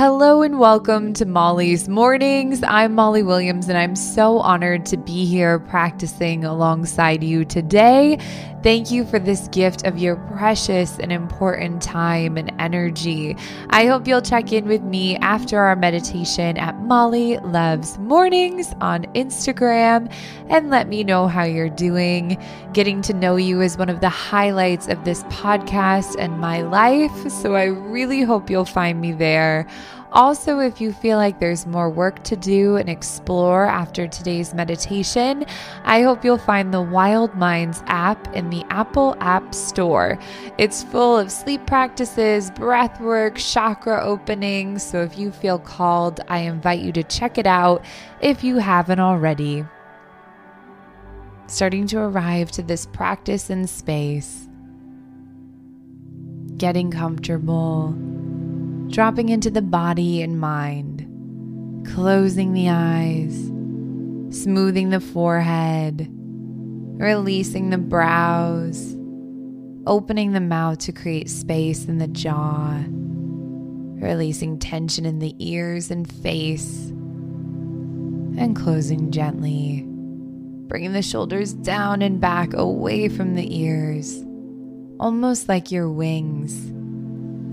Hello and welcome to Molly's Mornings. I'm Molly Williams and I'm so honored to be here practicing alongside you today. Thank you for this gift of your precious and important time and energy. I hope you'll check in with me after our meditation at Molly Loves Mornings on Instagram and let me know how you're doing. Getting to know you is one of the highlights of this podcast and my life, so I really hope you'll find me there. Also, if you feel like there's more work to do and explore after today's meditation, I hope you'll find the Wild Minds app in the Apple App Store. It's full of sleep practices, breath work, chakra openings. So if you feel called, I invite you to check it out if you haven't already. Starting to arrive to this practice in space, getting comfortable dropping into the body and mind, closing the eyes, smoothing the forehead, releasing the brows, opening the mouth to create space in the jaw, releasing tension in the ears and face, and closing gently, bringing the shoulders down and back away from the ears, almost like your wings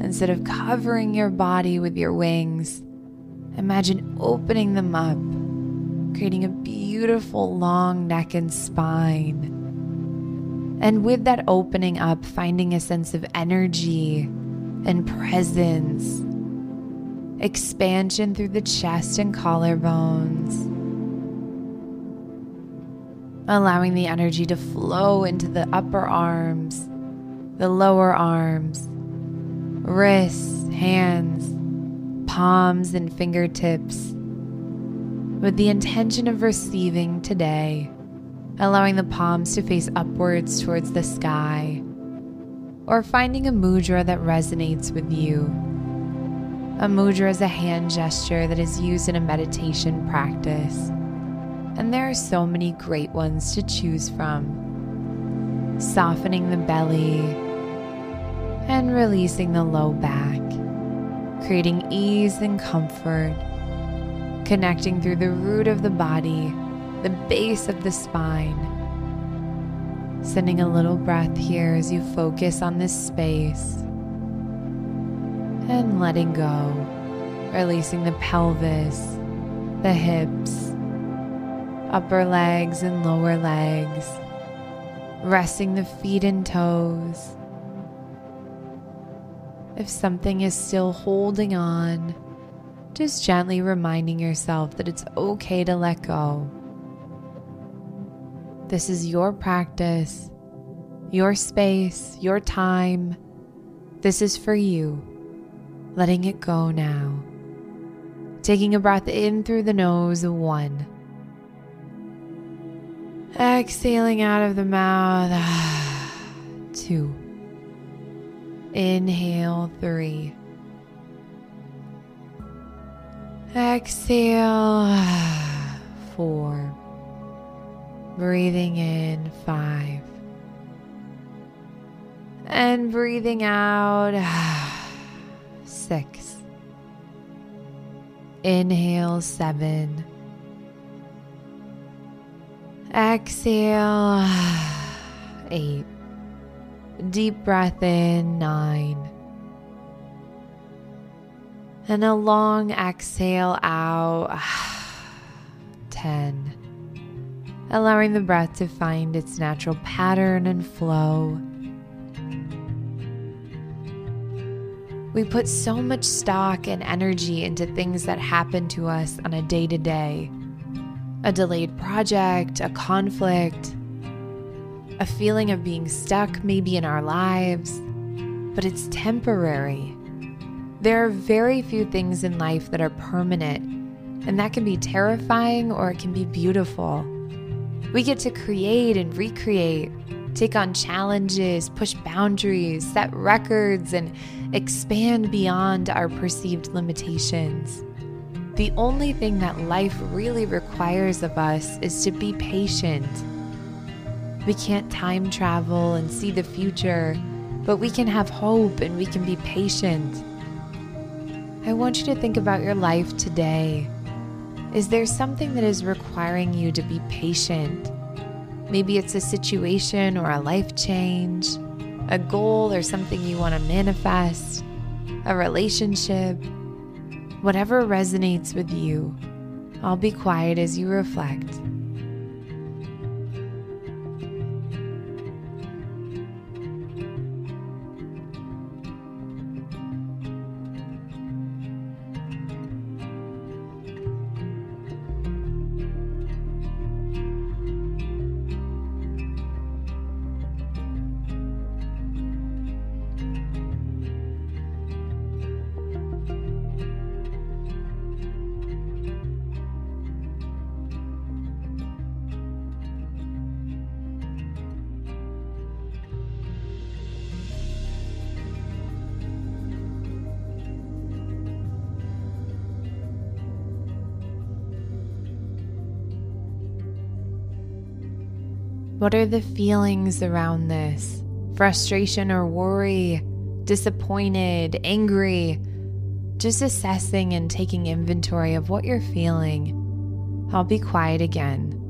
Instead of covering your body with your wings, imagine opening them up, creating a beautiful long neck and spine. And with that opening up, finding a sense of energy and presence, expansion through the chest and collarbones, allowing the energy to flow into the upper arms, the lower arms wrists, hands, palms, and fingertips with the intention of receiving today, allowing the palms to face upwards towards the sky, or finding a mudra that resonates with you. A mudra is a hand gesture that is used in a meditation practice, and there are so many great ones to choose from. Softening the belly and releasing the low back, creating ease and comfort, connecting through the root of the body, the base of the spine. Sending a little breath here as you focus on this space and letting go, releasing the pelvis, the hips, upper legs and lower legs, resting the feet and toes if something is still holding on, just gently reminding yourself that it's okay to let go. This is your practice, your space, your time. This is for you. Letting it go now. Taking a breath in through the nose, one. Exhaling out of the mouth, two. Inhale three. Exhale four. Breathing in five. And breathing out six. Inhale seven. Exhale eight. Deep breath in, nine. And a long exhale out, 10. Allowing the breath to find its natural pattern and flow. We put so much stock and energy into things that happen to us on a day to day a delayed project, a conflict, a feeling of being stuck maybe in our lives, but it's temporary. There are very few things in life that are permanent, and that can be terrifying or it can be beautiful. We get to create and recreate, take on challenges, push boundaries, set records, and expand beyond our perceived limitations. The only thing that life really requires of us is to be patient we can't time travel and see the future, but we can have hope and we can be patient. I want you to think about your life today. Is there something that is requiring you to be patient? Maybe it's a situation or a life change, a goal or something you want to manifest, a relationship. Whatever resonates with you, I'll be quiet as you reflect. What are the feelings around this? Frustration or worry? Disappointed? Angry? Just assessing and taking inventory of what you're feeling. I'll be quiet again.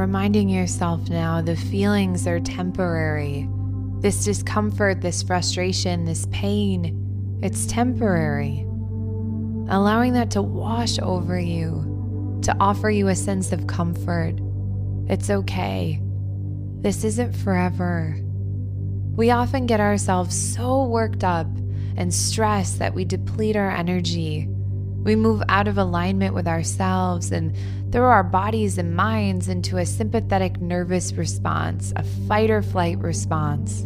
Reminding yourself now the feelings are temporary. This discomfort, this frustration, this pain, it's temporary. Allowing that to wash over you, to offer you a sense of comfort. It's okay. This isn't forever. We often get ourselves so worked up and stressed that we deplete our energy we move out of alignment with ourselves and throw our bodies and minds into a sympathetic nervous response, a fight or flight response.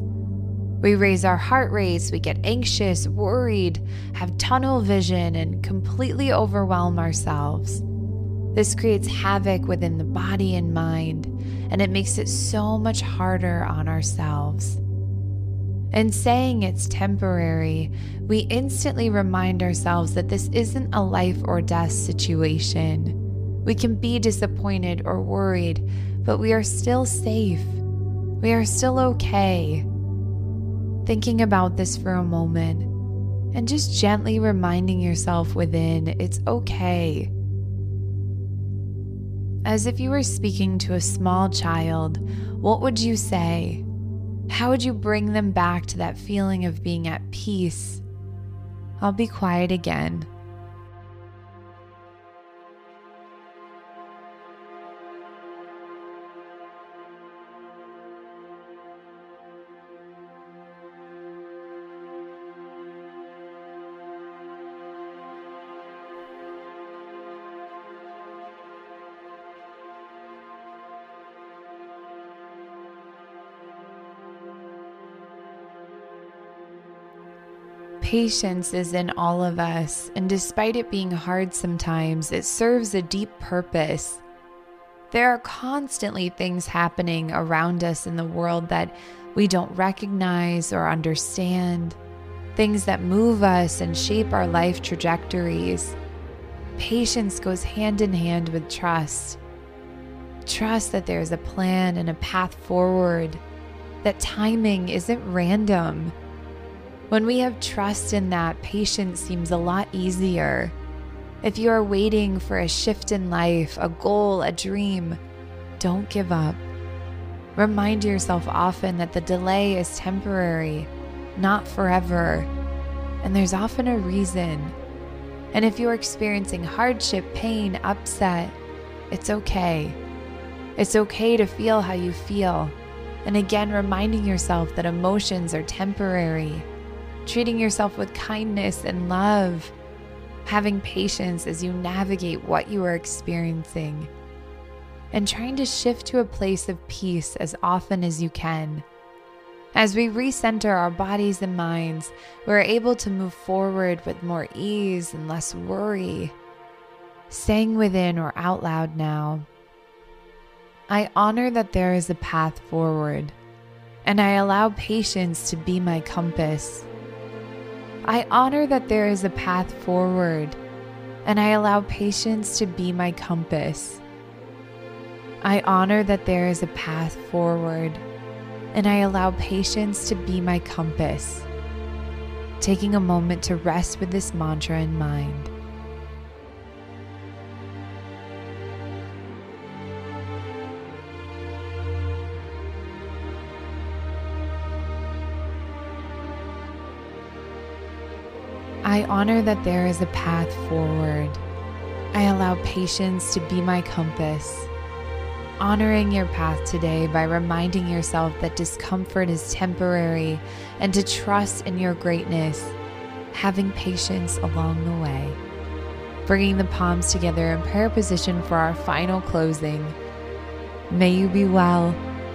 We raise our heart rates, we get anxious, worried, have tunnel vision, and completely overwhelm ourselves. This creates havoc within the body and mind, and it makes it so much harder on ourselves and saying it's temporary, we instantly remind ourselves that this isn't a life or death situation. We can be disappointed or worried, but we are still safe. We are still okay. Thinking about this for a moment and just gently reminding yourself within it's okay. As if you were speaking to a small child, what would you say? How would you bring them back to that feeling of being at peace? I'll be quiet again. Patience is in all of us, and despite it being hard sometimes, it serves a deep purpose. There are constantly things happening around us in the world that we don't recognize or understand, things that move us and shape our life trajectories. Patience goes hand in hand with trust. Trust that there's a plan and a path forward, that timing isn't random when we have trust in that, patience seems a lot easier. If you are waiting for a shift in life, a goal, a dream, don't give up. Remind yourself often that the delay is temporary, not forever, and there's often a reason. And if you're experiencing hardship, pain, upset, it's okay. It's okay to feel how you feel. And again, reminding yourself that emotions are temporary treating yourself with kindness and love, having patience as you navigate what you are experiencing, and trying to shift to a place of peace as often as you can. As we recenter our bodies and minds, we're able to move forward with more ease and less worry. Saying within or out loud now, I honor that there is a path forward, and I allow patience to be my compass. I honor that there is a path forward, and I allow patience to be my compass. I honor that there is a path forward, and I allow patience to be my compass. Taking a moment to rest with this mantra in mind. I honor that there is a path forward. I allow patience to be my compass. Honoring your path today by reminding yourself that discomfort is temporary and to trust in your greatness, having patience along the way. Bringing the palms together in prayer position for our final closing. May you be well.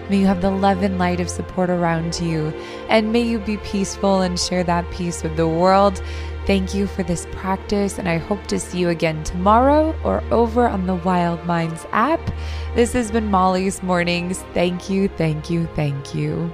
May you have the love and light of support around you. And may you be peaceful and share that peace with the world Thank you for this practice, and I hope to see you again tomorrow or over on the Wild Minds app. This has been Molly's Mornings. Thank you, thank you, thank you.